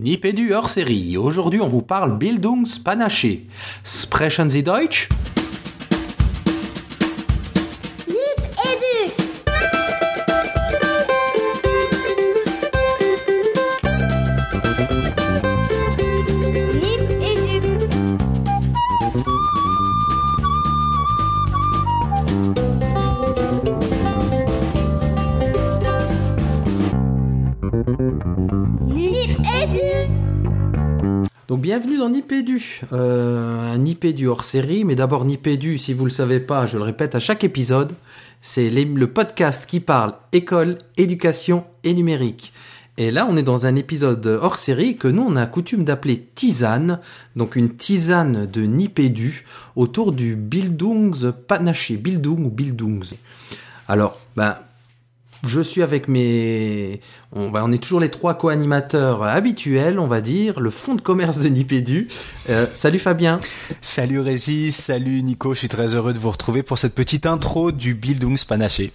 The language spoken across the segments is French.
Nipédu hors série. Aujourd'hui, on vous parle Bildungspanache. Sprechen Sie Deutsch? Bienvenue dans Nipédu, euh, un Nipédu hors série, mais d'abord Nipédu, si vous le savez pas, je le répète à chaque épisode, c'est le podcast qui parle école, éducation et numérique. Et là, on est dans un épisode hors série que nous, on a coutume d'appeler tisane, donc une tisane de Nipédu autour du Bildungspanaché, Bildung ou Bildungs. Alors, ben, je suis avec mes... On, bah, on est toujours les trois co-animateurs habituels, on va dire, le fonds de commerce de Nipédu. Euh, salut Fabien. Salut Régis, salut Nico, je suis très heureux de vous retrouver pour cette petite intro du Bildungspanaché.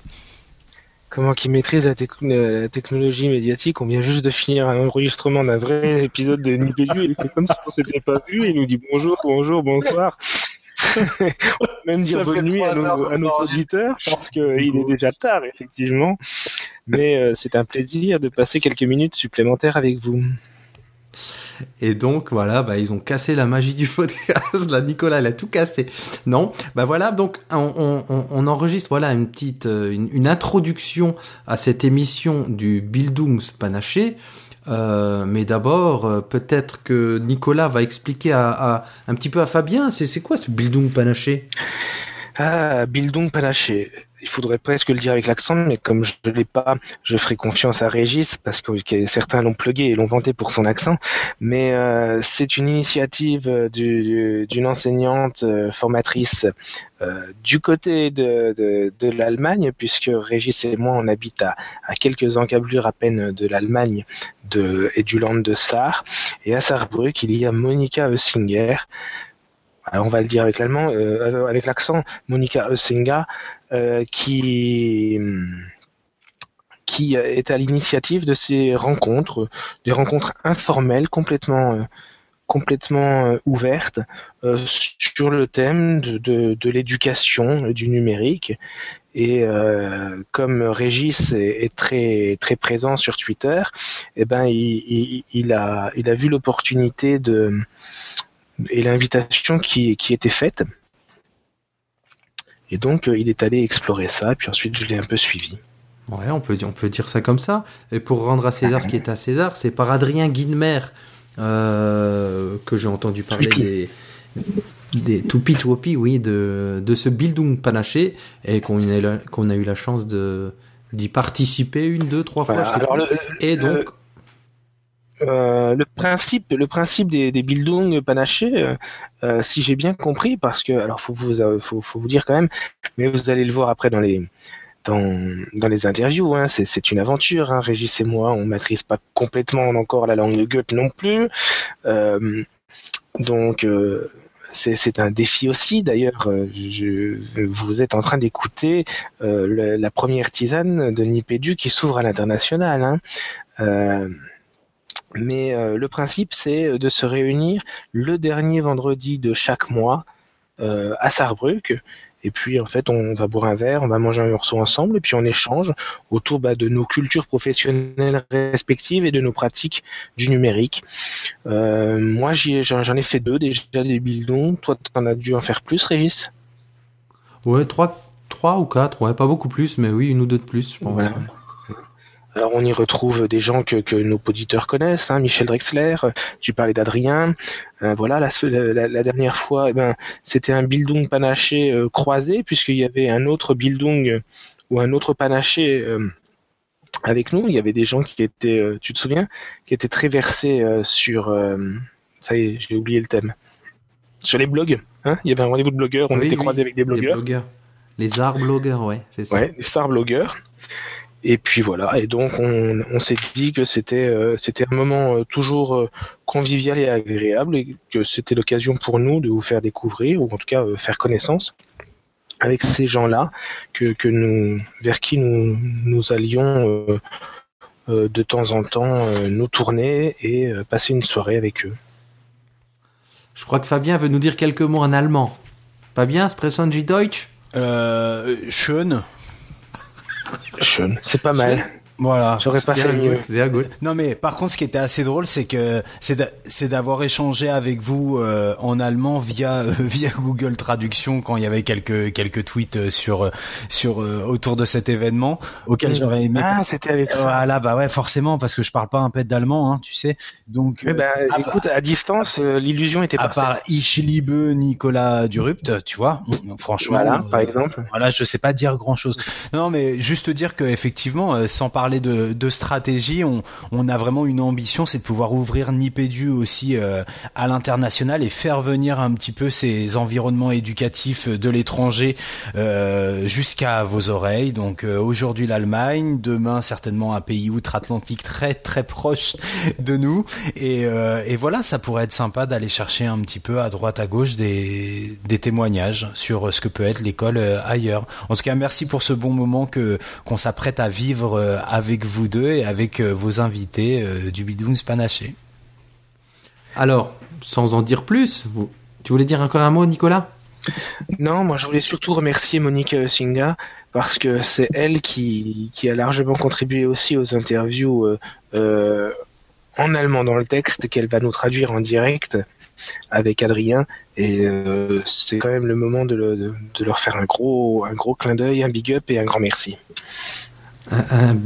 Comment qu'ils maîtrisent la, techn- la technologie médiatique On vient juste de finir un enregistrement d'un vrai épisode de Nipédu et il fait comme si on s'était pas vu et il nous dit bonjour, bonjour, bonsoir. On peut même dire bonne nuit à nos, à auditeurs parce qu'il est déjà tard effectivement. Mais euh, c'est un plaisir de passer quelques minutes supplémentaires avec vous. Et donc voilà, bah, ils ont cassé la magie du podcast. Là, Nicolas, il a tout cassé. Non, bah voilà, donc on, on- on- on enregistre voilà une petite euh, une, une introduction à cette émission du Bildungspanaché. Euh, mais d'abord, euh, peut-être que Nicolas va expliquer à, à- un petit peu à Fabien, c'est quoi ce Bildungspanaché Ah, Bildung Panaché. Il faudrait presque le dire avec l'accent, mais comme je ne l'ai pas, je ferai confiance à Régis, parce que certains l'ont plugué et l'ont vanté pour son accent. Mais euh, c'est une initiative euh, du- du- d'une enseignante euh, formatrice euh, du côté de, de, de l'Allemagne, puisque Régis et moi, on habite à, à quelques encablures à peine de l'Allemagne et du Land de Saar. Et à Saarbrück, il y a Monika Oessinger. Alors on va le dire avec l'allemand, euh, avec l'accent, Monika Oessinga, euh, qui qui est à l'initiative de ces rencontres, des rencontres informelles complètement euh, complètement euh, ouvertes euh, sur le thème de, de, de l'éducation du numérique. Et euh, comme Régis est, est très très présent sur Twitter, eh ben il, il, il a il a vu l'opportunité de et l'invitation qui, qui était faite. Et donc, euh, il est allé explorer ça, puis ensuite, je l'ai un peu suivi. Ouais, on peut, dire- on peut dire ça comme ça. Et pour rendre à César ce qui est à César, c'est par Adrien Guinemer euh, que j'ai entendu parler Tupi. des, des Tupi Tuopi, oui, de, de ce Bildung Panaché et qu'on a, eu la- qu'on a eu la chance de d'y participer une, deux, trois fois. Voilà. je sais Alors, plus. le, et donc, euh, le principe, le principe des, des Bildung panachés, euh, euh, si j'ai bien compris, parce que, alors, faut vous, faut, faut vous dire quand même, mais vous allez le voir après dans les, dans, dans les interviews, hein, c'est, une aventure. Hein, Régis et moi, on maîtrise pas complètement encore la langue de Goethe non plus. Donc, c'est, un défi aussi. D'ailleurs, vous êtes en train d'écouter la première tisane de Nipédu qui s'ouvre à l'international. Hein. Euh, mais euh, le principe, c'est de se réunir le dernier vendredi de chaque mois euh, à Saarbrück. Et puis, en fait, on va boire un verre, on va manger un morceau ensemble, et puis on échange autour bah, de nos cultures professionnelles respectives et de nos pratiques du numérique. Euh, moi, j'y ai- j'en j'en ai fait deux déjà des bildons. Toi, t'en as dû en faire plus, Régis? Ouais, trois, trois ou quatre, ouais, pas beaucoup plus, mais oui, une ou deux de plus, je pense. Voilà. ouais. Alors on y retrouve des gens que, que nos auditeurs connaissent, hein, Michel Drexler, euh, tu parlais d'Adrien, Euh, voilà, la, la, la dernière fois, eh ben, c'était un bildung panaché euh, croisé, puisqu'il y avait un autre bildung euh, ou un autre panaché euh, avec nous, il y avait des gens qui étaient, euh, tu te souviens, qui étaient très versés euh, sur, euh, ça y est, j'ai oublié le thème, sur les blogs, hein, il y avait un rendez-vous de blogueurs, on Oui, était oui, croisés avec des Les blogueurs. blogueurs. Les arts blogueurs, ouais, c'est ça. Ouais, des stars blogueurs. Et puis voilà, et donc on, on s'est dit que c'était euh, c'était un moment euh, toujours euh, convivial et agréable et que c'était l'occasion pour nous de vous faire découvrir ou en tout cas euh, faire connaissance avec ces gens-là que, que nous vers qui nous nous allions euh, euh, de temps en temps euh, nous tourner et euh, passer une soirée avec eux. Je crois que Fabien veut nous dire quelques mots en allemand. Fabien, sprechen Sie Deutsch? Euh, Sean. C'est pas mal. Voilà. J'aurais pas fait mieux. Non mais par contre ce qui était assez drôle c'est que c'est d'a- c'est d'avoir échangé avec vous euh, en allemand via euh, via Google Traduction quand il y avait quelques quelques tweets euh, sur sur euh, autour de cet événement auquel j'aurais aimé Ah, c'était avec ça. Voilà, bah ouais, forcément, parce que je parle pas un pet d'allemand, hein, tu sais. Donc, à, écoute, à distance, euh, l'illusion était à parfaite. part Ich liebe Nicolas Durupt, tu vois, franchement. Voilà, euh, par exemple. Voilà, je sais pas dire grand chose. Non, mais juste dire que effectivement, euh, sans parler de, stratégie, on, a vraiment une ambition, c'est de pouvoir ouvrir Nipédu aussi euh, à l'international et faire venir un petit peu ces environnements éducatifs de l'étranger euh, jusqu'à vos oreilles. Donc euh, aujourd'hui l'Allemagne, demain certainement un pays outre-Atlantique très très proche de nous. Et, voilà, ça pourrait être sympa d'aller chercher un petit peu à droite à gauche des, témoignages sur ce que peut être l'école ailleurs. En tout cas, merci pour ce bon moment que qu'on s'apprête à vivre euh, avec vous deux et avec euh, vos invités euh, du Bidouns Panaché. Alors, sans en dire plus, vous- tu voulais dire encore un mot, Nicolas? Non, moi je voulais surtout remercier Monique Singa parce que c'est elle qui, qui a largement contribué aussi aux interviews euh, euh, en allemand dans le texte qu'elle va nous traduire en direct avec Adrien et euh, c'est quand même le moment de, le- de, de leur faire un gros un gros clin d'œil, un big up et un grand merci. Un,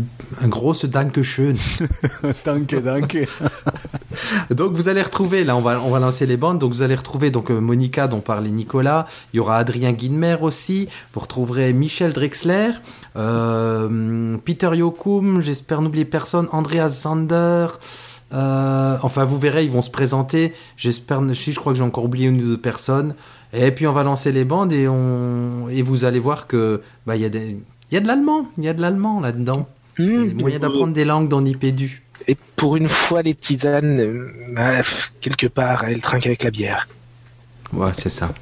un, gros Dankeschön. danke, danke. Donc vous allez retrouver, là on va, on va lancer les bandes, donc vous allez retrouver donc euh, Monica dont parlait Nicolas, il y aura Adrien Guinmer aussi, vous retrouverez Michel Drexler, euh, Peter Yokum, j'espère n'oublier personne, Andreas Sander, euh, enfin vous verrez, ils vont se présenter, j'espère, si je crois que j'ai encore oublié une ou deux personnes, et puis on va lancer les bandes et, on, et vous allez voir que bah, il y a des... Il y a de l'allemand, il y a de l'allemand là-dedans. Il y a moyen d'apprendre des langues dans Nipédu. Et pour une fois, les tisanes, euh, bah, quelque part, elles trinquent avec la bière. Ouais, c'est ça.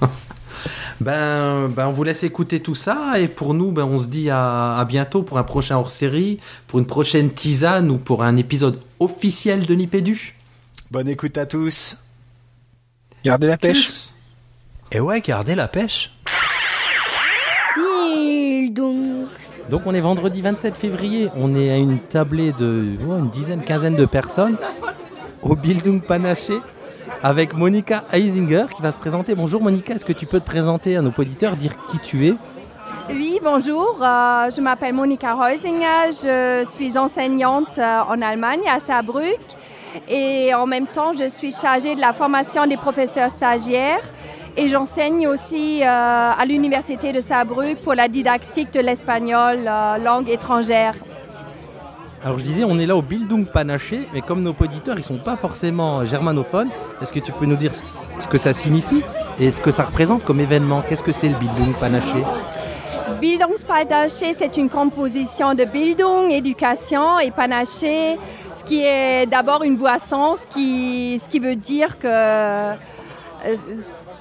ben, ben, on vous laisse écouter tout ça et pour nous, ben, on se dit à, à bientôt pour un prochain hors-série, pour une prochaine tisane ou pour un épisode officiel de Nipédu. Bonne écoute à tous. Gardez la pêche. Tchuss. Et ouais, gardez la pêche. Donc on est vendredi 27 février, on est à une tablée de ouais, une dizaine, quinzaine de personnes au Bildung Panaché avec Monica Heisinger qui va se présenter. Bonjour Monica, est-ce que tu peux te présenter à nos auditeurs, dire qui tu es? Oui, bonjour. euh, je m'appelle Monika Reusinger. Je suis enseignante euh, en Allemagne, à Saarbrück. Et en même temps, je suis chargée de la formation des professeurs stagiaires. Et j'enseigne aussi euh, à l'Université de Saarbrück pour la didactique de l'espagnol, euh, langue étrangère. Alors je disais, on est là au Bildung Panaché, mais comme nos auditeurs, ils sont pas forcément germanophones, est-ce que tu peux nous dire ce que ça signifie et ce que ça représente comme événement? Qu'est-ce que c'est le Bildung Panaché? Bildungspanaché, c'est une composition de Bildung, éducation et panaché, ce qui est d'abord une boisson, ce qui, ce qui veut dire que.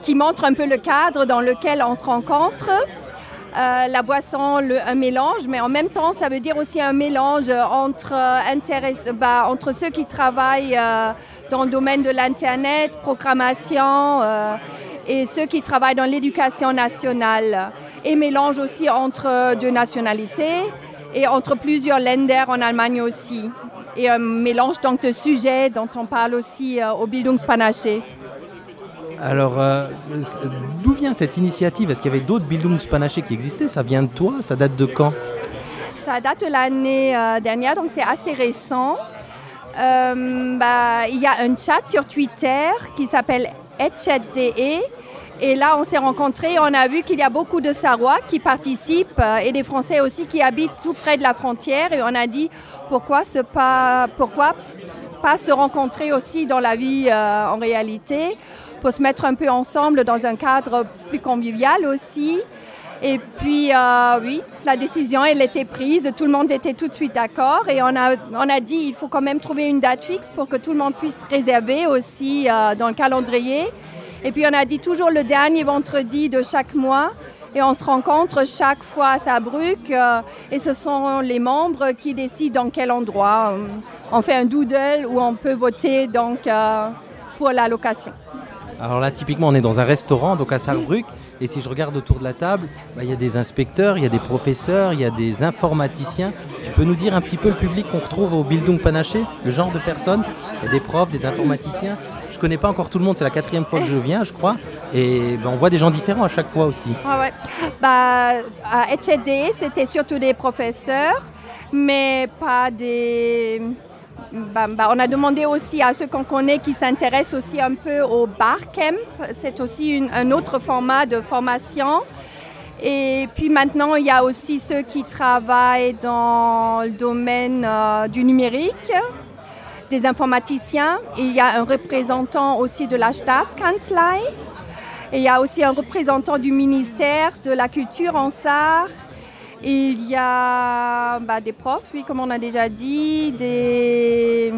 Qui montre un peu le cadre dans lequel on se rencontre. Euh, la boisson, un mélange, mais en même temps, ça veut dire aussi un mélange entre, euh, bah, ceux qui travaillent euh, dans le domaine de l'Internet, programmation, et ceux qui travaillent dans l'éducation nationale. Et mélange aussi entre deux nationalités et entre plusieurs länders en Allemagne aussi. Et un mélange donc de sujets dont on parle aussi au Bildungspanaché. Alors, euh, d'où vient cette initiative? Est-ce qu'il y avait d'autres Bildung Panaché qui existaient? Ça vient de toi? Ça date de quand? Ça date de l'année euh, dernière, donc c'est assez récent. Euh, bah, il y a un chat sur Twitter qui s'appelle @chatde et là on s'est rencontrés, on a vu qu'il y a beaucoup de Sarrois qui participent et des Français aussi qui habitent tout près de la frontière. Et on a dit pourquoi se pas se rencontrer aussi dans la vie en réalité? Pour se mettre un peu ensemble dans un cadre plus convivial aussi. Et puis, euh, oui, la décision, elle était prise, tout le monde était tout de suite d'accord et on a, on a dit il faut quand même trouver une date fixe pour que tout le monde puisse réserver aussi euh, dans le calendrier. Et puis, on a dit toujours le dernier vendredi de chaque mois. Et on se rencontre chaque fois à Saarbrück euh, et ce sont les membres qui décident dans quel endroit. On fait un doodle où on peut voter donc, euh, pour la location. Alors là, typiquement, on est dans un restaurant, donc à Saarbrück. Et si je regarde autour de la table, bah, il y a des inspecteurs, il y a des professeurs, il y a des informaticiens. Tu peux nous dire un petit peu le public qu'on retrouve au Bildung Panaché Le genre de personnes? Il y a des profs, des informaticiens Je connais pas encore tout le monde, c'est la quatrième fois que je viens, je crois. Et bah, on voit des gens différents à chaque fois aussi. Ah ouais. Bah, à HED, c'était surtout des professeurs, mais pas des. Bah, bah, on a demandé aussi à ceux qu'on connaît qui s'intéressent aussi un peu au barcamp. C'est aussi un autre format de formation. Et puis maintenant, il y a aussi ceux qui travaillent dans le domaine euh, du numérique, des informaticiens. Il y a un représentant aussi de la Staatskanzlei. Et il y a aussi un représentant du ministère de la Culture en Sarre. Il y a bah, des profs, oui, comme on a déjà dit, des,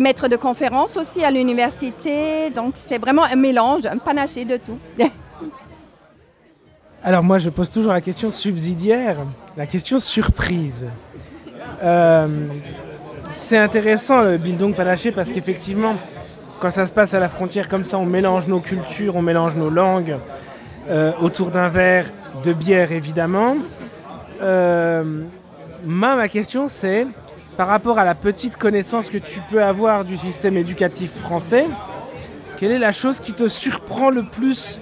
maîtres de conférences aussi à l'université. Donc c'est vraiment un mélange, un panaché de tout. Alors moi, je pose toujours la question subsidiaire, la question surprise. Euh, c'est intéressant le Bildung Panaché parce qu'effectivement, quand ça se passe à la frontière comme ça, on mélange nos cultures, on mélange nos langues euh, autour d'un verre de bière évidemment. Euh, moi, ma question c'est, par rapport à la petite connaissance que tu peux avoir du système éducatif français, quelle est la chose qui te surprend le plus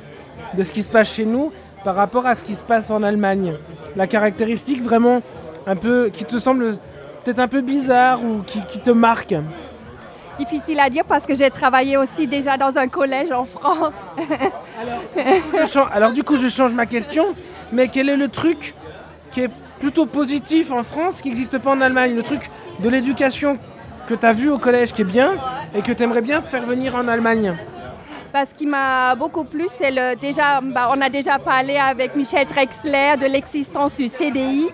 de ce qui se passe chez nous par rapport à ce qui se passe en Allemagne? La caractéristique vraiment un peu qui te semble peut-être un peu bizarre ou qui, qui te marque? Difficile à dire parce que j'ai travaillé aussi déjà dans un collège en France. Alors du coup, je change ma question, mais quel est le truc qui est plutôt positif en France, qui n'existe pas en Allemagne? Le truc de l'éducation que tu as vu au collège qui est bien et que tu aimerais bien faire venir en Allemagne? Bah, ce qui m'a beaucoup plu, c'est le déjà, bah, on a déjà parlé avec Michel Drexler de l'existence du CDI.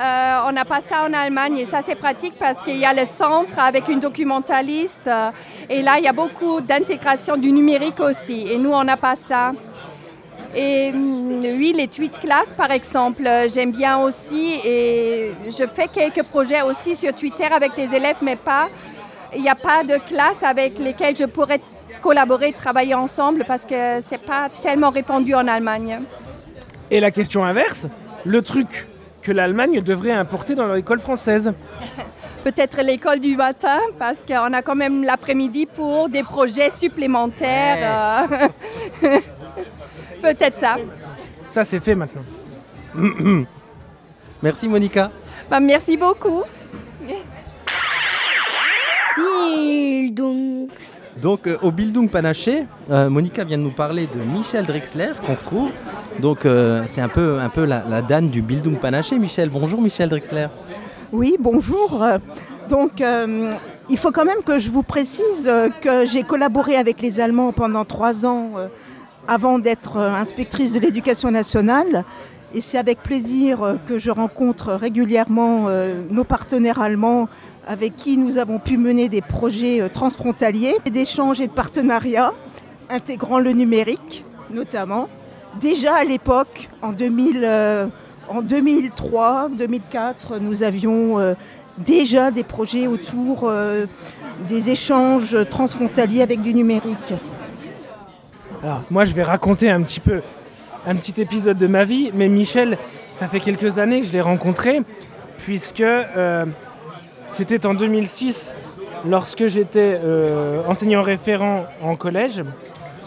Euh, on n'a pas ça en Allemagne et ça c'est pratique parce qu'il y a le centre avec une documentaliste euh, et là il y a beaucoup d'intégration du numérique aussi et nous on n'a pas ça. Et hum, oui, les tweet classes par exemple, euh, j'aime bien aussi et je fais quelques projets aussi sur Twitter avec des élèves mais pas, il n'y a pas de classe avec lesquelles je pourrais collaborer, travailler ensemble parce que c'est pas tellement répandu en Allemagne. Et la question inverse, le truc que l'Allemagne devrait importer dans leur école française Peut-être l'école du matin parce qu'on a quand même l'après-midi pour des projets supplémentaires. euh, Peut-être ça. Ça, c'est fait maintenant. Merci Monica. Bah, merci beaucoup. Bildung. Donc euh, au Bildung Panaché, euh, Monica vient de nous parler de Michel Drexler qu'on retrouve. Donc euh, c'est un peu, un peu la, la danne du Bildung Panaché. Michel, bonjour Michel Drexler. Oui, bonjour. Donc, il faut quand même que je vous précise que j'ai collaboré avec les Allemands pendant trois ans avant d'être inspectrice de l'éducation nationale. Et c'est avec plaisir que je rencontre régulièrement nos partenaires allemands avec qui nous avons pu mener des projets euh, transfrontaliers, d'échanges et de partenariats, intégrant le numérique notamment. Déjà à l'époque, en 2000, euh, en 2003, 2004, nous avions euh, déjà des projets autour euh, des échanges transfrontaliers avec du numérique. Alors, moi, je vais raconter un petit peu un petit épisode de ma vie, mais Michel, ça fait quelques années que je l'ai rencontré, puisque c'était en 2006, lorsque j'étais euh, enseignant référent en collège,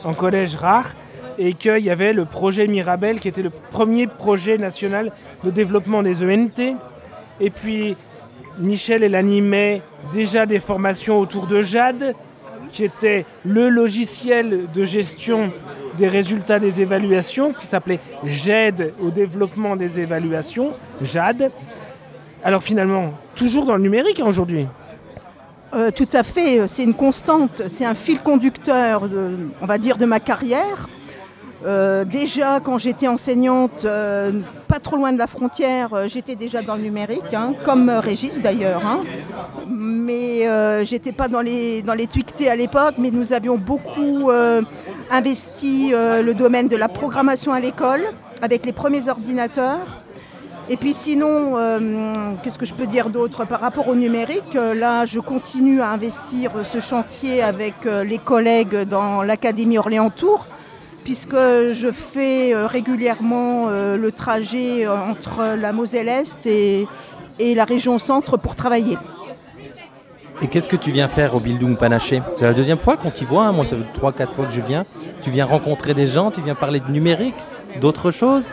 en collège rare, et qu'il y avait le projet Mirabel, qui était le premier projet national de développement des ENT. Et puis, Michel, elle animait déjà des formations autour de JAD, qui était le logiciel de gestion des résultats des évaluations, qui s'appelait JAID au développement des évaluations, JAD. Alors finalement, toujours dans le numérique hein, aujourd'hui. Euh, tout à fait, euh, c'est une constante, c'est un fil conducteur, on va dire, de ma carrière. Euh, déjà, quand j'étais enseignante, pas trop loin de la frontière, j'étais déjà dans le numérique, hein, comme Régis d'ailleurs. hein. Mais j'étais pas dans les, dans les à l'époque, mais nous avions beaucoup investi le domaine de la programmation à l'école, avec les premiers ordinateurs. Et puis sinon, euh, qu'est-ce que je peux dire d'autre par rapport au numérique euh, Là, je continue à investir ce chantier avec euh, les collègues dans l'Académie Orléans-Tours, puisque je fais régulièrement le trajet entre la Moselle-Est et, et la région centre pour travailler. Et qu'est-ce que tu viens faire au Bildung Panaché? C'est la deuxième fois qu'on t'y voit, hein. moi ça fait 3-4 fois que je viens. Tu viens rencontrer des gens, tu viens parler de numérique, d'autres choses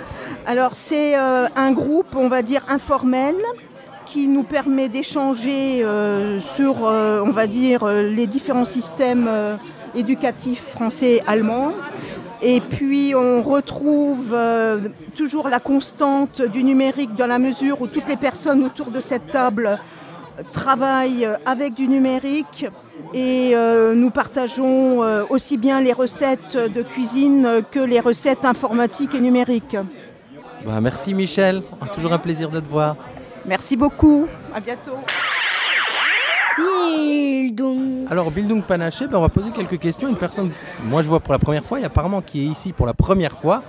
Alors c'est euh, un groupe, on va dire, informel qui nous permet d'échanger euh, sur, euh, on va dire, les différents systèmes éducatifs français et allemands. Et puis on retrouve toujours la constante du numérique dans la mesure où toutes les personnes autour de cette table travaillent avec du numérique et nous partageons aussi bien les recettes de cuisine que les recettes informatiques et numériques. Bah, Merci Michel, toujours un plaisir de te voir. Merci beaucoup. À bientôt. Bildung. Alors Bildung Panaché, ben, on va poser quelques questions. Une personne, moi je vois pour la première fois, et apparemment qui est ici pour la première fois.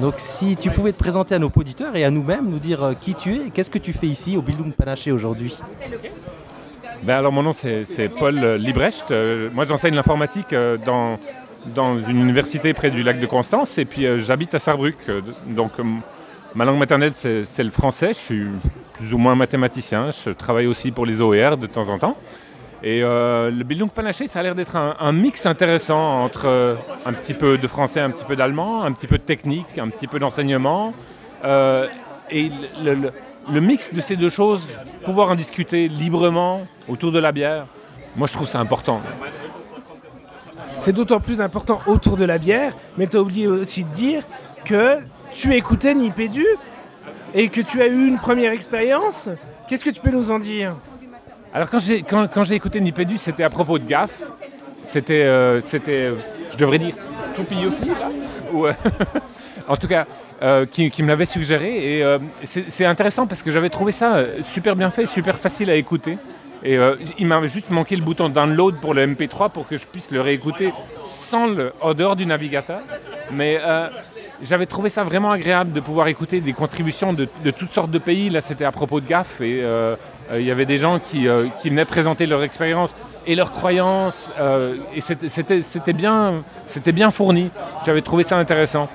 Donc si tu pouvais te présenter à nos auditeurs et à nous-mêmes, nous dire euh, qui tu es et qu'est-ce que tu fais ici au Bildung Panaché aujourd'hui? Ben alors mon nom c'est Paul euh, Librecht. Euh, moi j'enseigne l'informatique euh, dans, dans une université près du lac de Constance et puis euh, j'habite à Sarrebruck. Euh, donc euh, ma langue maternelle c'est le français. Je suis plus ou moins mathématicien. Je travaille aussi pour les OER de temps en temps. Et euh, le Bildung Panaché ça a l'air d'être un, mix intéressant entre euh, un petit peu de français, un petit peu d'allemand, un petit peu de technique, un petit peu d'enseignement. Euh, et le- le mix de ces deux choses, pouvoir en discuter librement autour de la bière, moi je trouve ça important. C'est d'autant plus important autour de la bière, mais tu as oublié aussi de dire que tu écoutais Nipédu et que tu as eu une première expérience. Qu'est-ce que tu peux nous en dire? Alors quand j'ai quand, j'ai écouté Nipédu, c'était à propos de gaffe. C'était, euh, euh, je devrais dire, Ou, euh, En tout cas, qui, me l'avait suggéré. Et c'est intéressant parce que j'avais trouvé ça super bien fait, super facile à écouter. Et il m'avait juste manqué le bouton download pour le MP3 pour que je puisse le réécouter sans le, en du navigateur. Mais j'avais trouvé ça vraiment agréable de pouvoir écouter des contributions de, de toutes sortes de pays. Là, c'était à propos de GAF et euh, euh, il y avait des gens qui, euh, qui venaient présenter leur expérience et leurs croyances. euh, et c'était- bien, c'était bien fourni. J'avais trouvé ça intéressant.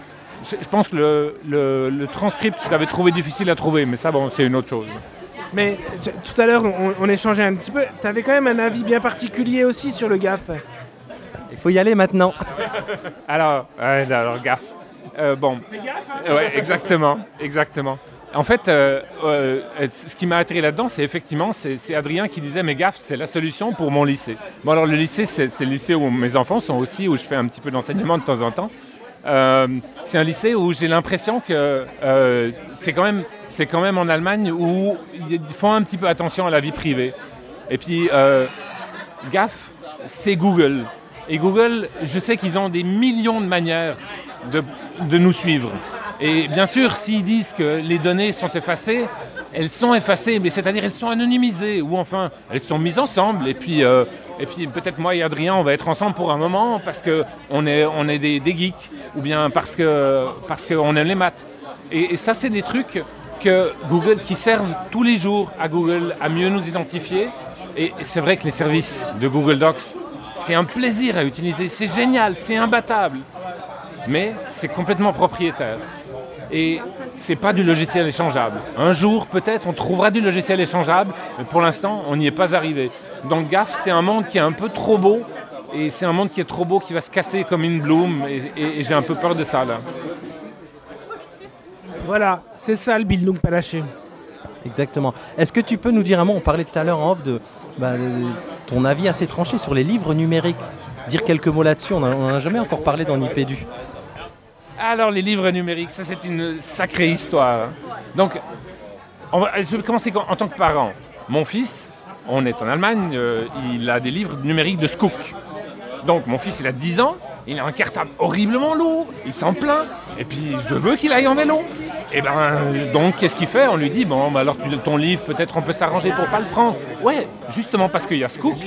Je, je pense que le, le- le transcript, je l'avais trouvé difficile à trouver, mais ça, bon, c'est une autre chose. Mais tout à l'heure, on, on échangeait un petit peu. Tu avais quand même un avis bien particulier aussi sur le GAF. Il faut y aller maintenant. Alors, ouais, alors gaffe. Euh, bon, ouais, exactement, exactement. En fait, euh, euh, ce qui m'a attiré là-dedans, c'est effectivement, c'est Adrien qui disait, mais gaffe, c'est la solution pour mon lycée. Bon, alors le lycée, c'est le lycée où mes enfants sont aussi, où je fais un petit peu d'enseignement de temps en temps. Euh, c'est un lycée où j'ai l'impression que euh, c'est quand même, c'est quand même en Allemagne où ils font un petit peu attention à la vie privée. Et puis, euh, gaffe, c'est Google. Et Google, je sais qu'ils ont des millions de manières de, nous suivre. Et bien sûr, s'ils disent que les données sont effacées, elles sont effacées, mais c'est-à-dire elles sont anonymisées, ou enfin, elles sont mises ensemble. Et puis, euh, et puis peut-être moi et Adrien, on va être ensemble pour un moment parce qu'on est, on est des, geeks, ou bien parce qu'on parce qu'on aime les maths. Et, et ça, c'est des trucs que Google, qui servent tous les jours à Google à mieux nous identifier. Et c'est vrai que les services de Google Docs, c'est un plaisir à utiliser, c'est génial, c'est imbattable. Mais c'est complètement propriétaire. Et c'est pas du logiciel échangeable. Un jour, peut-être, on trouvera du logiciel échangeable, mais pour l'instant, on n'y est pas arrivé. Donc GAF, c'est un monde qui est un peu trop beau, et c'est un monde qui est trop beau, qui va se casser comme une bloom, et, et- et j'ai un peu peur de ça, là. Voilà, c'est ça le Bildung Panaché. Exactement. Est-ce que tu peux nous dire un mot On parlait tout à l'heure en off de bah, le- ton avis assez tranché sur les livres numériques. Dire quelques mots là-dessus, on n'en a jamais encore parlé dans Nipédu. Alors, les livres numériques, ça, c'est une sacrée histoire. Donc, je vais commencer en tant que parent. Mon fils, on est en Allemagne, euh, il a des livres numériques de Skook. Donc, mon fils, il a 10 ans, il a un cartable horriblement lourd, il s'en plaint, et puis je veux qu'il aille en vélo. Et ben donc qu'est-ce qu'il fait? On lui dit bon bah alors tu, ton livre peut-être on peut s'arranger pour pas le prendre. Ouais, justement parce qu'il y a Scook,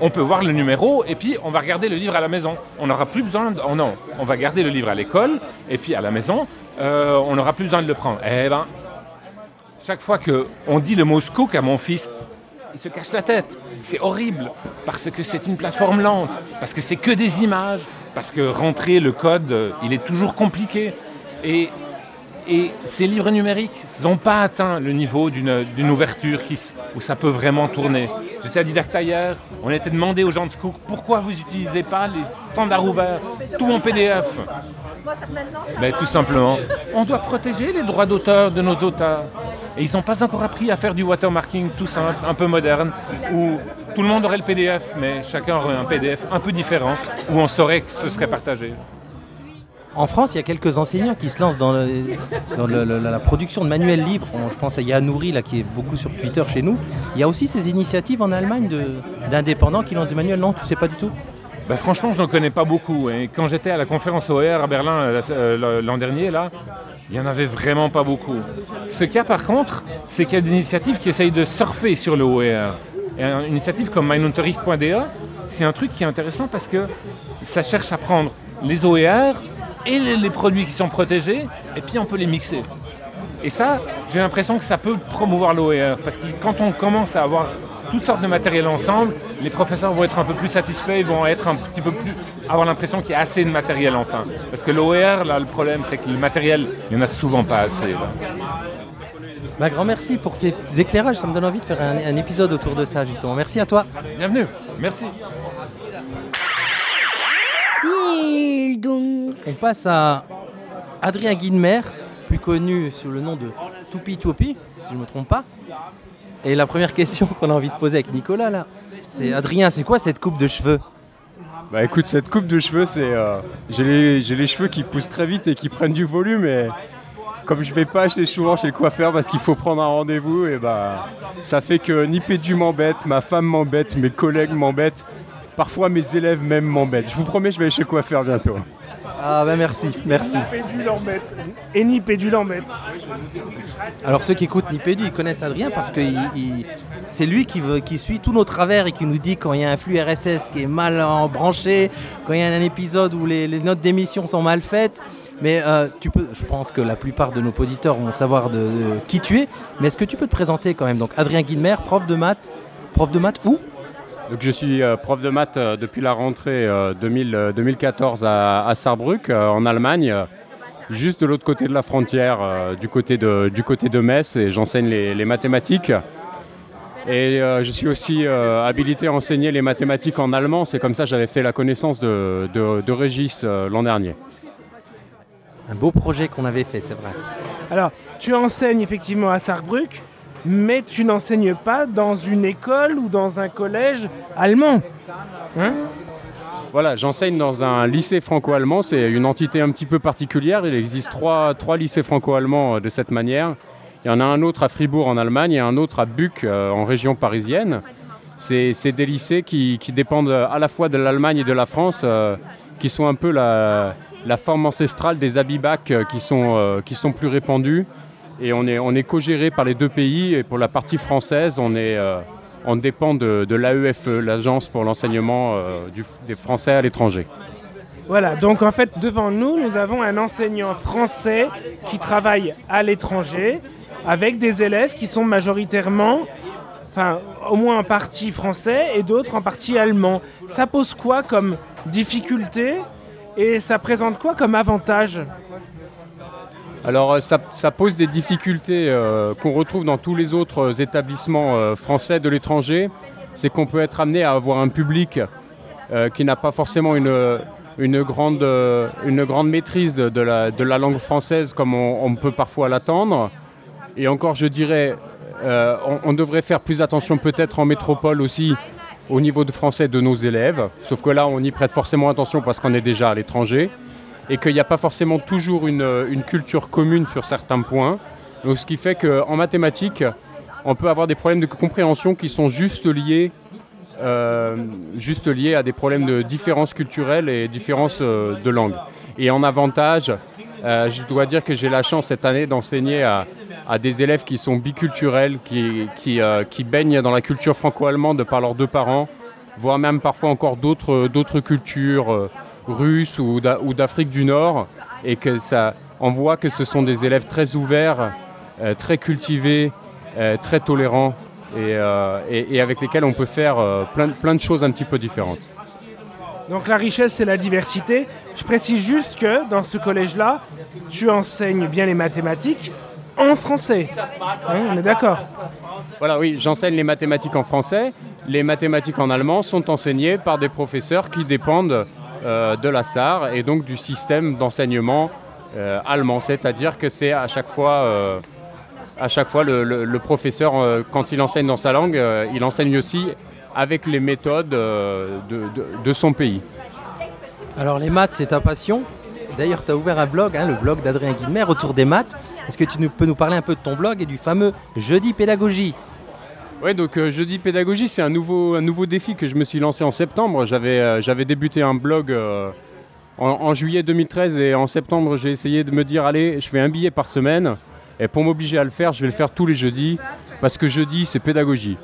on peut voir le numéro et puis on va regarder le livre à la maison. On n'aura plus besoin de, oh non, on va garder le livre à l'école et puis à la maison euh, on n'aura plus besoin de le prendre. Eh ben chaque fois que on dit le mot Scook à mon fils, il se cache la tête. C'est horrible parce que c'est une plateforme lente, parce que c'est que des images, parce que rentrer le code, il est toujours compliqué. Et, ces livres numériques n'ont pas atteint le niveau d'une ouverture où ça peut vraiment tourner. J'étais à Didacta hier, on était demandé aux gens de Scook pourquoi vous n'utilisez pas les standards ouverts, tout en PDF. Ben, tout simplement, on doit protéger les droits d'auteur de nos auteurs. Et ils n'ont pas encore appris à faire du watermarking tout simple, un peu moderne, tout le monde aurait le PDF, mais chacun aurait un PDF un peu différent, où on saurait que ce serait partagé. En France, il y a quelques enseignants qui se lancent dans, le- dans le- le- la production de manuels libres. On- je pense à Yann Nouri, là, qui est beaucoup sur Twitter chez nous. Il y a aussi ces initiatives en Allemagne d'indépendants qui lancent des manuels. Non, tu sais pas du tout? Ben, franchement, je n'en connais pas beaucoup. Et quand j'étais à la conférence OER à Berlin euh, euh, l'an dernier, là, il n'y en avait vraiment pas beaucoup. Ce qu'il y a par contre, c'est qu'il y a des initiatives qui essayent de surfer sur le OER. Une initiative comme meinunterricht.de, c'est un truc qui est intéressant parce que ça cherche à prendre les OER et les, produits qui sont protégés, et puis on peut les mixer. Et ça, j'ai l'impression que ça peut promouvoir l'OER, parce que quand on commence à avoir toutes sortes de matériel ensemble, les professeurs vont être un peu plus satisfaits, ils vont être un petit peu plus avoir l'impression qu'il y a assez de matériel enfin. Parce que l'OER, là, le problème, c'est que le matériel, il n'y en a souvent pas assez. Bah, grand merci pour ces éclairages. Ça me donne envie de faire un, un épisode autour de ça, justement. Merci à toi. Bienvenue, merci. On passe à Adrien Guinemer, plus connu sous le nom de Toupi Toupi, si je ne me trompe pas. Et la première question qu'on a envie de poser avec Nicolas, là, c'est Adrien, c'est quoi cette coupe de cheveux? Bah écoute, cette coupe de cheveux, c'est. euh, j'ai les, j'ai les cheveux qui poussent très vite et qui prennent du volume. Et comme je vais pas acheter souvent chez le coiffeur parce qu'il faut prendre un rendez-vous, et bah ça fait que ni Pédu m'embête, ma femme m'embête, mes collègues m'embêtent. Parfois mes élèves même m'embêtent. Je vous promets, je vais aller chez le coiffeur bientôt. Ah bah merci, merci. Pédu l'embête. Et ni Pédu l'embête. Alors ceux qui écoutent Nipédu, ils connaissent Adrien parce que il- il- c'est lui qui, veut- qui suit tous nos travers et qui nous dit quand il y a un flux RSS qui est mal en- branché, quand il y a un épisode où les, les notes d'émission sont mal faites. Mais euh, tu peux, je pense que la plupart de nos auditeurs vont savoir de, qui tu es. Mais est-ce que tu peux te présenter quand même? Donc Adrien Guilmer, prof de maths, prof de maths où? Donc je suis euh, prof de maths euh, depuis la rentrée euh, 2000, euh, 2014 à, à Saarbrück, en Allemagne, juste de l'autre côté de la frontière, du, côté de, du côté de Metz, et j'enseigne les, mathématiques. Et je suis aussi habilité à enseigner les mathématiques en allemand. C'est comme ça que j'avais fait la connaissance de, de- Régis l'an dernier. Un beau projet qu'on avait fait, c'est vrai. Alors, tu enseignes effectivement à Saarbrück, mais tu n'enseignes pas dans une école ou dans un collège allemand. Hein? Voilà, j'enseigne dans un lycée franco-allemand. C'est une entité un petit peu particulière. Il existe trois, trois lycées franco-allemands euh, de cette manière. Il y en a un autre à Fribourg en Allemagne et un autre à Buc euh, en région parisienne. C'est c'est des lycées qui, qui dépendent à la fois de l'Allemagne et de la France, euh, qui sont un peu la, la forme ancestrale des Abibac euh, qui, sont, euh, qui sont plus répandus. Et on est, on est co-géré par les deux pays. Et pour la partie française, on, est, euh, on dépend de, de l'AEFE, l'Agence pour l'enseignement des Français à l'étranger. Voilà, donc en fait, devant nous, nous avons un enseignant français qui travaille à l'étranger avec des élèves qui sont majoritairement, enfin, au moins en partie français et d'autres en partie allemand. Ça pose quoi comme difficulté et ça présente quoi comme avantage Alors euh, ça, pose des difficultés euh, qu'on retrouve dans tous les autres établissements euh, français de l'étranger. C'est qu'on peut être amené à avoir un public qui n'a pas forcément une, une, grande, une grande maîtrise de la, de la langue française comme on, peut parfois l'attendre. Et encore, je dirais, on devrait faire plus attention peut-être en métropole aussi au niveau de français de nos élèves. Sauf que là, on y prête forcément attention parce qu'on est déjà à l'étranger et qu'il n'y a pas forcément toujours une, une culture commune sur certains points. Donc, ce qui fait qu'en mathématiques, on peut avoir des problèmes de compréhension qui sont juste liés euh, juste liés à des problèmes de différences culturelles et différences euh, de langue. Et en avantage, euh, je dois dire que j'ai la chance cette année d'enseigner à, à des élèves qui sont biculturels, qui, qui, euh, qui baignent dans la culture franco-allemande par leurs deux parents, voire même parfois encore d'autres d'autres cultures euh, russes ou d'A- ou d'Afrique du Nord, et que ça, on voit que ce sont des élèves très ouverts, euh, très cultivés, euh, très tolérants, et, euh, et- et avec lesquels on peut faire euh, plein, plein de choses un petit peu différentes. Donc la richesse, c'est la diversité. Je précise juste que dans ce collège-là, tu enseignes bien les mathématiques en français. On est d'accord Voilà, oui, j'enseigne les mathématiques en français. Les mathématiques en allemand sont enseignées par des professeurs qui dépendent euh, de la SAR et donc du système d'enseignement euh, allemand. C'est-à-dire que c'est à chaque fois, euh, à chaque fois le, le- le professeur, euh, quand il enseigne dans sa langue, euh, il enseigne aussi avec les méthodes euh, de, de- de son pays. Alors les maths, c'est ta passion. D'ailleurs, tu as ouvert un blog, hein, le blog d'Adrien Guilmer, autour des maths. Est-ce que tu peux nous parler un peu de ton blog et du fameux Jeudi Pédagogie Oui, donc euh, jeudi pédagogie, c'est un nouveau, défi que je me suis lancé en septembre. J'avais euh, débuté un blog euh, en, juillet 2013 et en septembre, j'ai essayé de me dire allez, je fais un billet par semaine. Et pour m'obliger à le faire, je vais le faire tous les jeudis parce que jeudi, c'est pédagogie.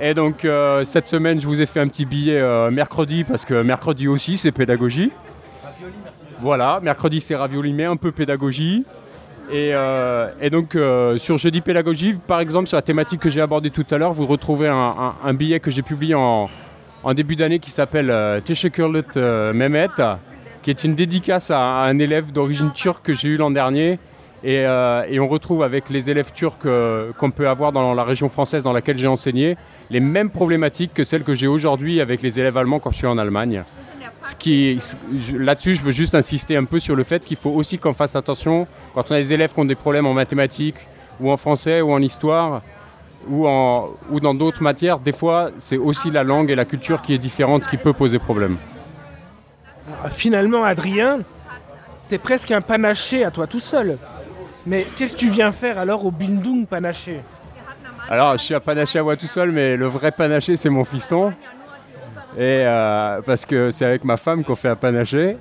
Et donc cette semaine, je vous ai fait un petit billet mercredi parce que mercredi aussi, c'est pédagogie. Voilà, mercredi, c'est ravioli, mais un peu pédagogie. Et, euh, et donc euh, sur Jeudi Pédagogie, par exemple, sur la thématique que j'ai abordée tout à l'heure, vous retrouvez un, billet que j'ai publié en, début d'année qui s'appelle euh, Teşekkürler, euh, Mehmet, qui est une dédicace à, un élève d'origine turque que j'ai eu l'an dernier. Et, on retrouve avec les élèves turcs qu'on peut avoir dans la région française dans laquelle j'ai enseigné les mêmes problématiques que celles que j'ai aujourd'hui avec les élèves allemands quand je suis en Allemagne. Là-dessus, je veux juste insister un peu sur le fait qu'il faut aussi qu'on fasse attention quand on a des élèves qui ont des problèmes en mathématiques ou en français ou en histoire ou, en, ou dans d'autres matières. Des fois, c'est aussi la langue et la culture qui est différente qui peut poser problème. Alors, Finalement, Adrien, t'es presque un panaché à toi tout seul. Mais qu'est-ce que tu viens faire alors au Bildung panaché? Alors, je suis à panaché à moi tout seul, mais le vrai panaché, c'est mon fiston. Et euh, parce que c'est avec ma femme qu'on fait un panaché.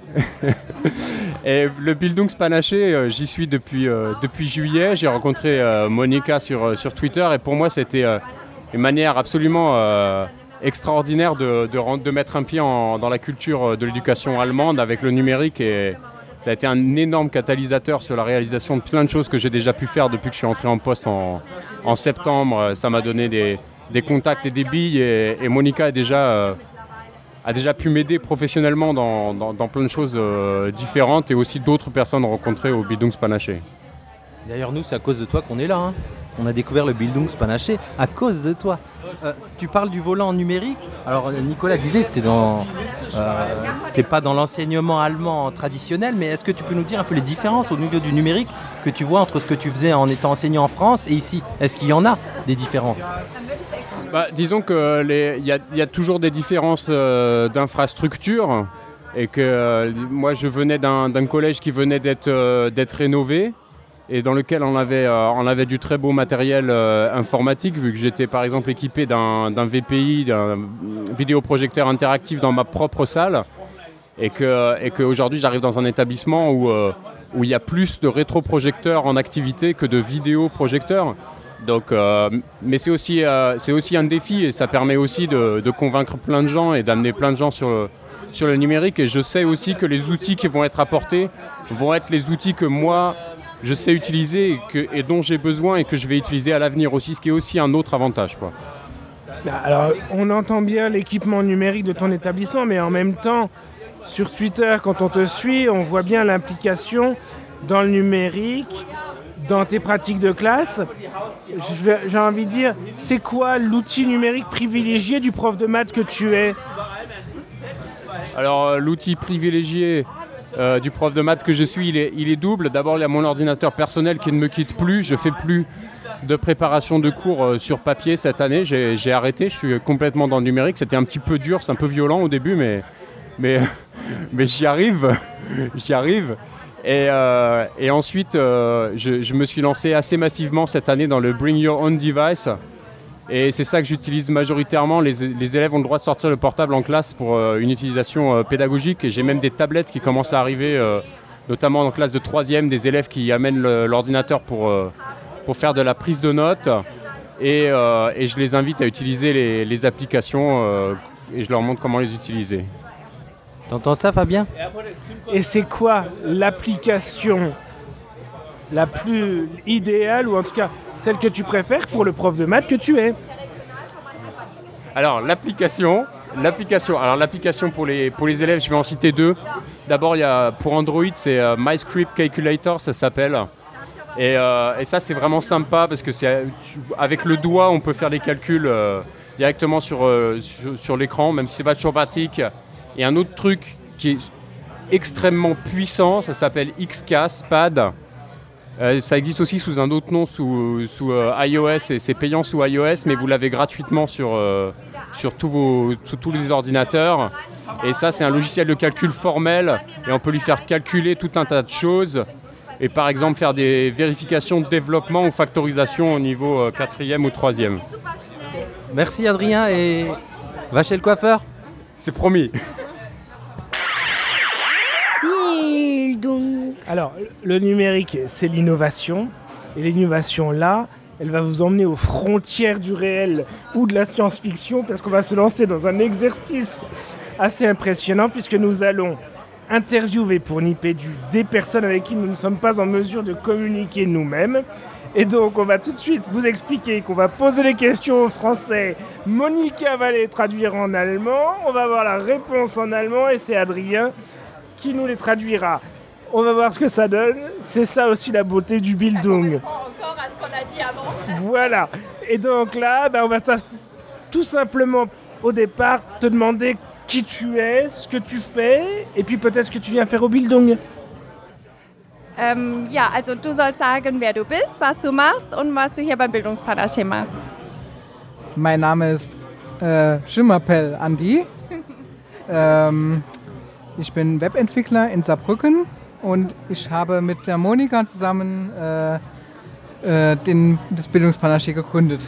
et le Bildungspanaché, euh, j'y suis depuis, euh, depuis juillet. J'ai rencontré euh, Monica sur, sur Twitter et pour moi, c'était une manière absolument extraordinaire de, de, mettre un pied en- dans la culture de l'éducation allemande avec le numérique. Et ça a été un énorme catalyseur sur la réalisation de plein de choses que j'ai déjà pu faire depuis que je suis entré en poste en, en septembre. Ça m'a donné des, des contacts et des billes. Et, et Monica a déjà, a déjà pu m'aider professionnellement dans, plein de choses euh, différentes et aussi d'autres personnes rencontrées au Bildungspanaché. D'ailleurs, nous, c'est à cause de toi qu'on est là. hein. On a découvert le Bildungspanaché à cause de toi. Euh, tu parles du volant numérique. Alors, euh, Nicolas disait que tu n'es pas dans l'enseignement allemand traditionnel, mais est-ce que tu peux nous dire un peu les différences au niveau du numérique que tu vois entre ce que tu faisais en étant enseignant en France et ici? Est-ce qu'il y en a des différences? Bah, disons qu'il y, y a toujours des différences euh, d'infrastructure et que euh, moi je venais d'un collège qui venait d'être euh, d'être rénové et dans lequel on avait, du très beau matériel informatique vu que j'étais par exemple équipé d'un VPI, d'un vidéoprojecteur interactif dans ma propre salle et qu'aujourd'hui j'arrive dans un établissement où il y a plus de rétroprojecteurs en activité que de vidéoprojecteurs. Donc, euh, mais c'est aussi, euh, aussi un défi et ça permet aussi de, convaincre plein de gens et d'amener plein de gens sur le, sur le numérique. Et je sais aussi que les outils qui vont être apportés vont être les outils que moi je sais utiliser et, et dont j'ai besoin et que je vais utiliser à l'avenir aussi, ce qui est aussi un autre avantage. Quoi. Alors, on entend bien l'équipement numérique de ton établissement, mais en même temps, sur Twitter, quand on te suit, on voit bien l'implication dans le numérique, dans tes pratiques de classe. J'ai envie de dire, c'est quoi l'outil numérique privilégié du prof de maths que tu es? Alors euh, l'outil privilégié euh, du prof de maths que je suis, il est, il est double. D'abord, il y a mon ordinateur personnel qui ne me quitte plus. Je fais plus de préparation de cours euh, sur papier cette année. J'ai arrêté, je suis complètement dans le numérique. C'était un petit peu dur, c'est un peu violent au début, mais, mais, mais j'y arrive. j'y arrive. Et, euh, et ensuite, euh, je, je me suis lancé assez massivement cette année dans le Bring Your Own Device, Et c'est ça que j'utilise majoritairement. Les, les élèves ont le droit de sortir le portable en classe pour euh, une utilisation euh, pédagogique. Et j'ai même des tablettes qui commencent à arriver, euh, notamment en classe de troisième, des élèves qui amènent l'ordinateur pour, euh, pour faire de la prise de notes. Et, euh, et je les invite à utiliser les, les applications euh, et je leur montre comment les utiliser. T'entends ça, Fabien? Et c'est quoi l'application la plus idéale, ou en tout cas celle que tu préfères pour le prof de maths que tu es? Alors l'application, l'application. Alors l'application pour les pour les élèves, je vais en citer deux. D'abord, il y a pour Android, c'est euh, MyScript Calculator, ça s'appelle. Et, euh, et ça, c'est vraiment sympa parce que c'est tu- avec le doigt, on peut faire les calculs euh, directement sur euh, sur, sur l'écran, même si c'est pas toujours pratique. Et un autre truc qui est extrêmement puissant, ça s'appelle XCAS Pad. Euh, ça existe aussi sous un autre nom, sous, sous euh, iOS, et c'est payant sous iOS, mais vous l'avez gratuitement sur, euh, sur, tous vos, sur tous les ordinateurs. Et ça, c'est un logiciel de calcul formel, et on peut lui faire calculer tout un tas de choses. Et par exemple, faire des vérifications de développement ou factorisation au niveau euh, quatrième ou troisième. Merci Adrien et va chez le coiffeur. C'est promis. Alors, le numérique, c'est l'innovation. Et l'innovation, là, elle va vous emmener aux frontières du réel ou de la science-fiction, parce qu'on va se lancer dans un exercice assez impressionnant, puisque nous allons interviewer pour Nipédu des personnes avec qui nous ne sommes pas en mesure de communiquer nous-mêmes. Et donc, on va tout de suite vous expliquer qu'on va poser les questions en français. Monica va les traduire en allemand. On va avoir la réponse en allemand et c'est Adrien qui nous les traduira. On va voir ce que ça donne. C'est ça aussi la beauté du Bildung. encore à ce qu'on a dit avant. Voilà. Et donc là, ben, on va tout simplement au départ te demander qui tu es, ce que tu fais, et puis peut-être ce que tu viens faire au Bildung. Ähm, ja, also du sollst sagen, wer du bist, was du machst und was du hier beim Bildungspanaché machst. Mein Name ist äh, Schimmerpell Andi. ähm, ich bin Webentwickler in Saarbrücken und ich habe mit der Monika zusammen äh, äh, den, das Bildungspanaché gegründet.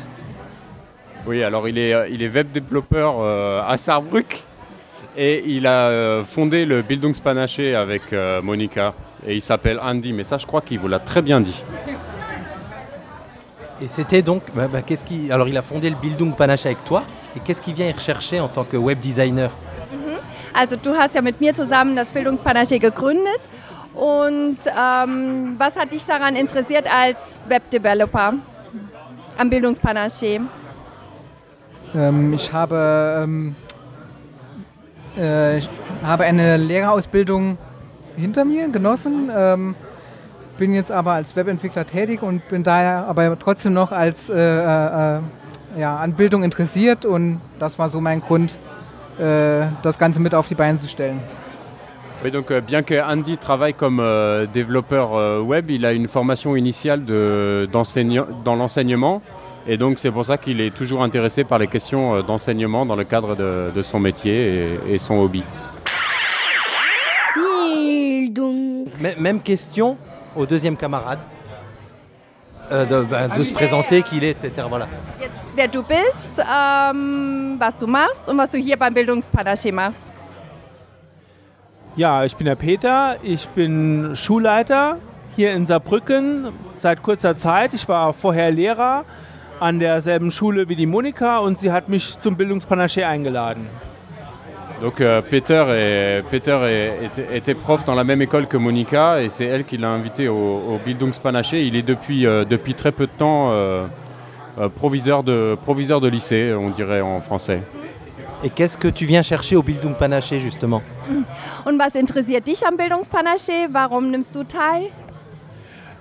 Oui, alors il est, il est web développeur euh, à Saarbrück et il a euh, fondé le Bildungspanaché avec euh, Monica et il s'appelle Andy, mais ça je crois qu'il vous l'a très bien dit. Et c'était donc, bah, bah, qu'est-ce qui, alors il a fondé le Bildung Panache avec toi. Et qu'est-ce qu'il vient y rechercher en tant que web designer? Also du hast ja mit mir zusammen das Bildungspanaché gegründet. Und ähm, was hat dich daran interessiert als Webdeveloper am Bildungspanaché? Ähm, ich habe, ähm, äh, ich habe eine Lehrerausbildung hinter mir genossen, ähm, bin jetzt aber als Webentwickler tätig und bin daher aber trotzdem noch als, äh, äh, ja, an Bildung interessiert und das war so mein Grund, äh, das Ganze mit auf die Beine zu stellen. Oui, donc euh, bien que Andy travaille comme euh, développeur euh, web, il a une formation initiale de, dans l'enseignement. Et donc c'est pour ça qu'il est toujours intéressé par les questions euh, d'enseignement dans le cadre de, de son métier et, et son hobby. Même question au deuxième camarade. Euh, de, bah, de se présenter, qui il est, etc. Voilà. Jetzt, wer du bist, ähm, was du machst und was du hier beim Bildungspanaché machst. Ja, ich bin der Peter, ich bin Schulleiter hier in Saarbrücken seit kurzer Zeit. Ich war vorher Lehrer an derselben Schule wie die Monika und sie hat mich zum Bildungspanaché eingeladen. Donc euh, Peter, est- Peter est- était, était prof dans la même école que Monica et c'est elle qui l'a invité au, au Bildungspanaché. Il est depuis, euh, depuis très peu de temps euh, euh, proviseur, de, proviseur de lycée, on dirait en français. Et qu'est-ce que tu viens chercher au Bildung Panaché justement Und was interessiert dich am Bildungspanaché? Warum nimmst du teil?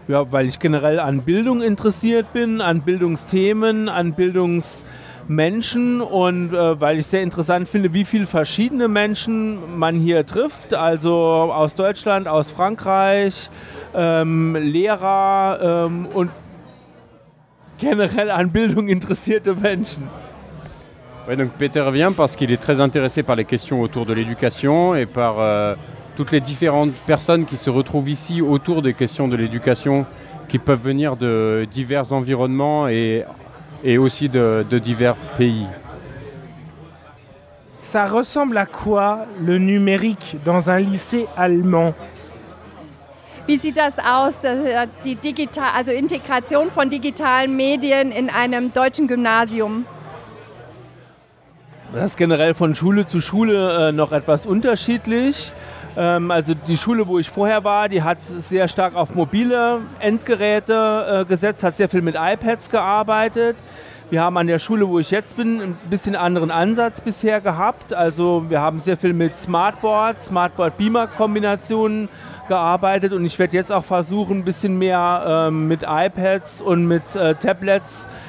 Ja, weil ich generell an Bildung interessiert bin, an Bildungsthemen, an Bildungsmenschen und äh, weil ich sehr interessant finde, wie viele verschiedene Menschen man hier trifft. Also aus Deutschland, aus Frankreich, ähm, Lehrer ähm, und generell an Bildung interessierte Menschen. Donc Peter vient parce qu'il est très intéressé par les questions autour de l'éducation et par euh, toutes les différentes personnes qui se retrouvent ici autour des questions de l'éducation, qui peuvent venir de divers environnements et, et aussi de, de divers pays. Ça ressemble à quoi le numérique dans un lycée allemand? Wie sieht das aus, das- die digital, also Integration von digitalen Medien in einem deutschen Gymnasium? Das ist generell von Schule zu Schule äh, noch etwas unterschiedlich. Ähm, also die Schule, wo ich vorher war, die hat sehr stark auf mobile Endgeräte äh, gesetzt, hat sehr viel mit iPads gearbeitet. Wir haben an der Schule, wo ich jetzt bin, ein bisschen anderen Ansatz bisher gehabt. Also wir haben sehr viel mit Smartboard, Smartboard-Beamer-Kombinationen gearbeitet und ich werde jetzt auch versuchen, ein bisschen mehr ähm, mit iPads und mit äh, Tablets äh,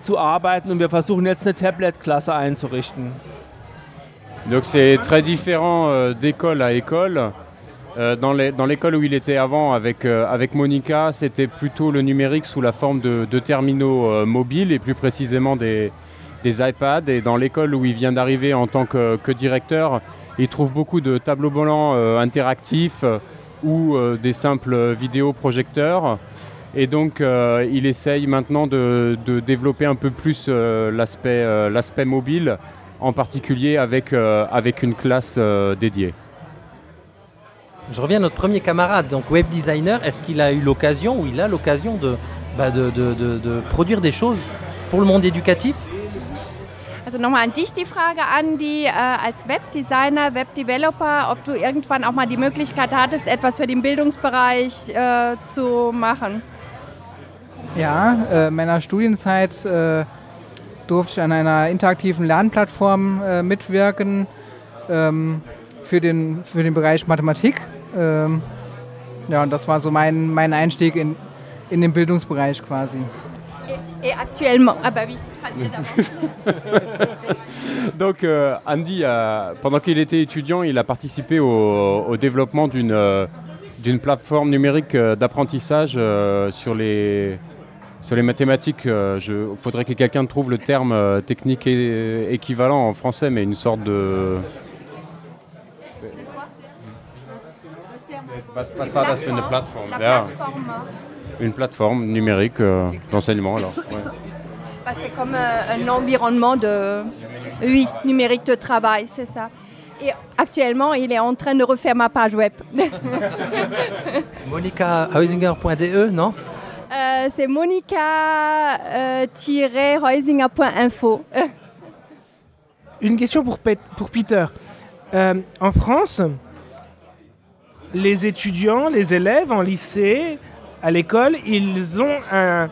zu arbeiten und wir versuchen jetzt. Donc c'est très différent euh, d'école à école. Euh, dans l'école où il était avant avec, euh, avec Monica, c'était plutôt le numérique sous la forme de, terminaux mobiles et plus précisément des, iPads. Et dans l'école où il vient d'arriver en tant que, que directeur, il trouve beaucoup de tableaux volants interactifs ou des simples vidéoprojecteurs. Et donc euh, il essaye maintenant de, de développer un peu plus euh, l'aspect euh, l'aspect mobile, en particulier avec, euh, avec une classe euh, dédiée. Je reviens à notre premier camarade, donc web designer. Est-ce qu'il a eu l'occasion ou il a l'occasion de, bah, de, de- de- de produire des choses pour le monde éducatif? Also nochmal an dich die Frage, Andi, äh, als Webdesigner, Webdeveloper, ob du irgendwann auch mal die Möglichkeit hattest, etwas für den Bildungsbereich äh, zu machen. Ja, äh, in meiner Studienzeit äh, durfte ich an einer interaktiven Lernplattform äh, mitwirken ähm, für, den, für den Bereich Mathematik. Ähm, ja, und das war so mein, mein Einstieg in, in den Bildungsbereich quasi. Et actuellement, ah bah oui. Donc euh, Andy, a- pendant qu'il était étudiant, il a participé au, au développement d'une euh, d'une plateforme numérique euh, d'apprentissage euh, sur, les, sur les mathématiques. Il faudrait que quelqu'un trouve le terme euh, technique équivalent en français, mais une sorte de... Ja. plateforme, Une plateforme numérique euh, d'enseignement alors. ouais. bah, c'est comme euh, un environnement de, oui, numérique de travail, c'est ça. Et actuellement, il est en train de refaire ma page web. MonicaHeusinger.de, non? Euh, c'est monica-heusinger.info. Une question pour, Pet- Peter. Euh, en France, les étudiants, les élèves en lycée, à l'école, ils ont un-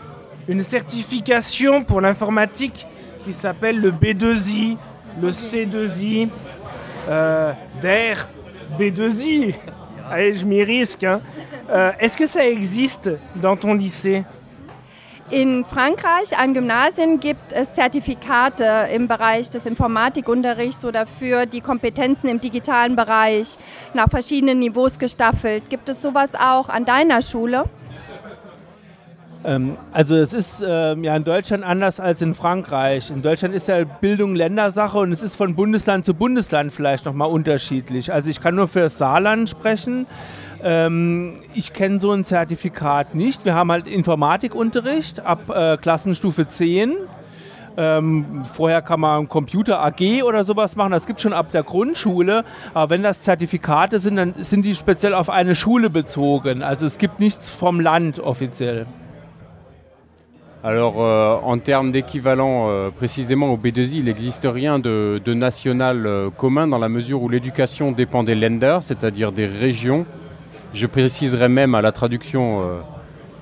une certification pour l'informatique qui s'appelle le B2I, le C2I, euh, DER, B2I. Allez, je m'y risque. hein. Euh, Est-ce que ça existe dans ton lycée In Frankreich an Gymnasien gibt es Zertifikate im Bereich des Informatikunterrichts oder für die Kompetenzen im digitalen Bereich nach verschiedenen Niveaus gestaffelt. Gibt es sowas auch an deiner Schule? Ähm, also es ist ähm, ja in Deutschland anders als in Frankreich. In Deutschland ist ja Bildung Ländersache und es ist von Bundesland zu Bundesland vielleicht nochmal unterschiedlich. Also ich kann nur für das Saarland sprechen. Ähm, ich kenne so ein Zertifikat nicht. Wir haben halt Informatikunterricht ab äh, Klassenstufe 10. Ähm, vorher kann man Computer AG oder sowas machen. Das gibt schon ab der Grundschule. Aber wenn das Zertifikate sind, dann sind die speziell auf eine Schule bezogen. Also es gibt nichts vom Land offiziell. Alors, euh, en termes d'équivalent euh, précisément au B2I, il n'existe rien de, national euh, commun dans la mesure où l'éducation dépend des lenders, c'est-à-dire des régions. Je préciserai même à la traduction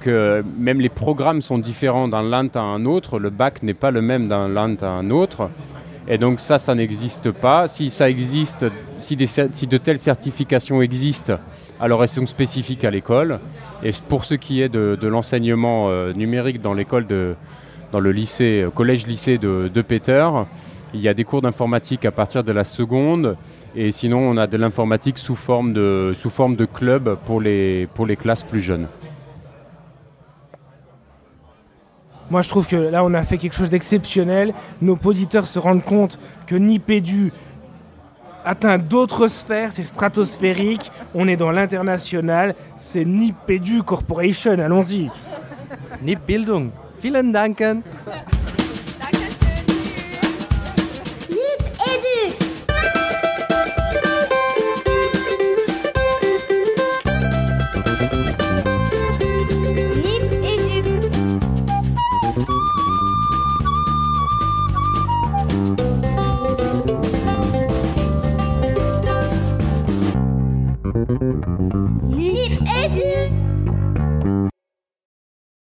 que même les programmes sont différents d'un land à un autre. Le bac n'est pas le même d'un land à un autre. Et donc ça, ça n'existe pas. Si ça existe, si, de telles certifications existent, alors elles sont spécifiques à l'école. Et pour ce qui est de, de l'enseignement euh, numérique dans l'école de, dans le lycée, euh, collège-lycée de, de Peter, il y a des cours d'informatique à partir de la seconde. Et sinon, on a de l'informatique sous forme de, sous forme de club pour les, pour les classes plus jeunes. Moi, je trouve que là, on a fait quelque chose d'exceptionnel. Nos auditeurs se rendent compte que Nipédu atteint d'autres sphères, c'est stratosphérique. On est dans l'international. C'est Nipédu Corporation. Allons-y. Nip. Vielen Danken.